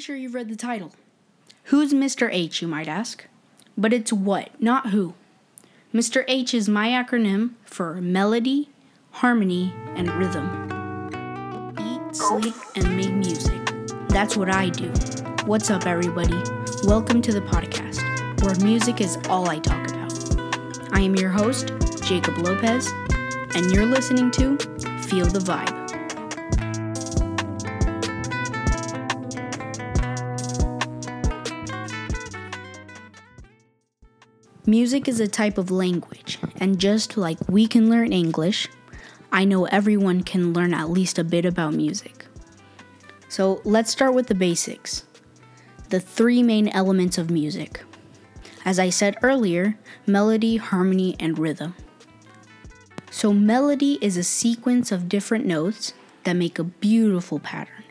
sure you've read the title. Who's Mr. H, you might ask? But it's what, not who. Mr. H is my acronym for melody, harmony, and rhythm. Eat, sleep, and make music. That's what I do. What's up, everybody? Welcome to the podcast, where music is all I talk about. I am your host, Jacob Lopez, and you're listening to Feel the Vibe. Music is a type of language, and just like we can learn English, I know everyone can learn at least a bit about music. So let's start with the basics the three main elements of music. As I said earlier, melody, harmony, and rhythm. So, melody is a sequence of different notes that make a beautiful pattern.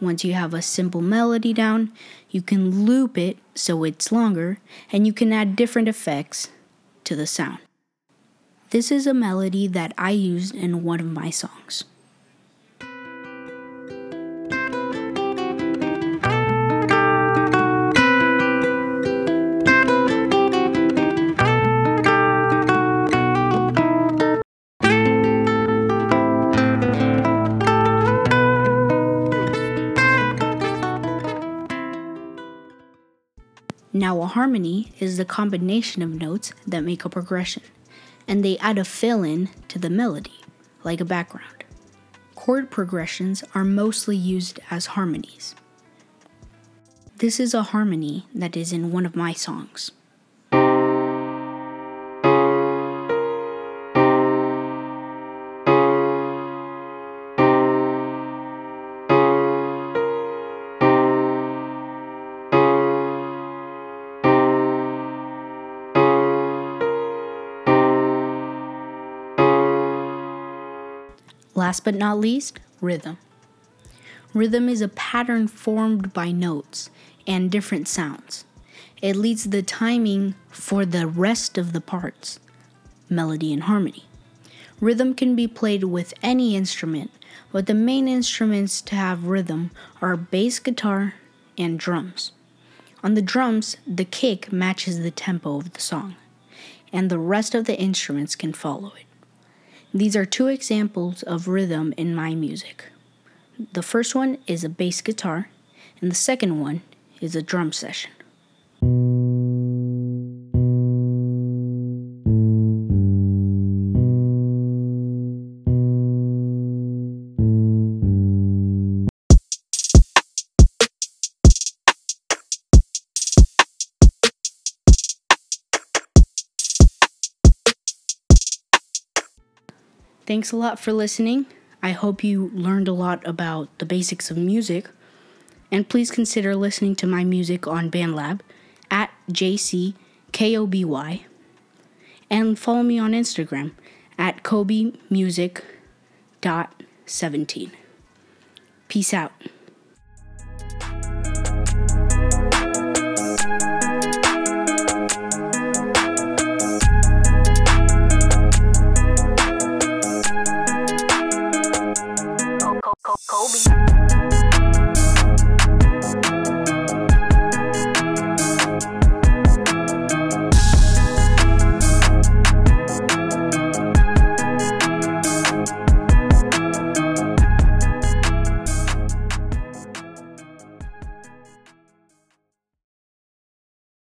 Once you have a simple melody down, you can loop it so it's longer, and you can add different effects to the sound. This is a melody that I used in one of my songs. Now, a harmony is the combination of notes that make a progression, and they add a fill in to the melody, like a background. Chord progressions are mostly used as harmonies. This is a harmony that is in one of my songs. Last but not least, rhythm. Rhythm is a pattern formed by notes and different sounds. It leads the timing for the rest of the parts, melody and harmony. Rhythm can be played with any instrument, but the main instruments to have rhythm are bass guitar and drums. On the drums, the kick matches the tempo of the song, and the rest of the instruments can follow it. These are two examples of rhythm in my music. The first one is a bass guitar, and the second one is a drum session. Thanks a lot for listening. I hope you learned a lot about the basics of music. And please consider listening to my music on BandLab at JCKOBY. And follow me on Instagram at KobeMusic.17. Peace out.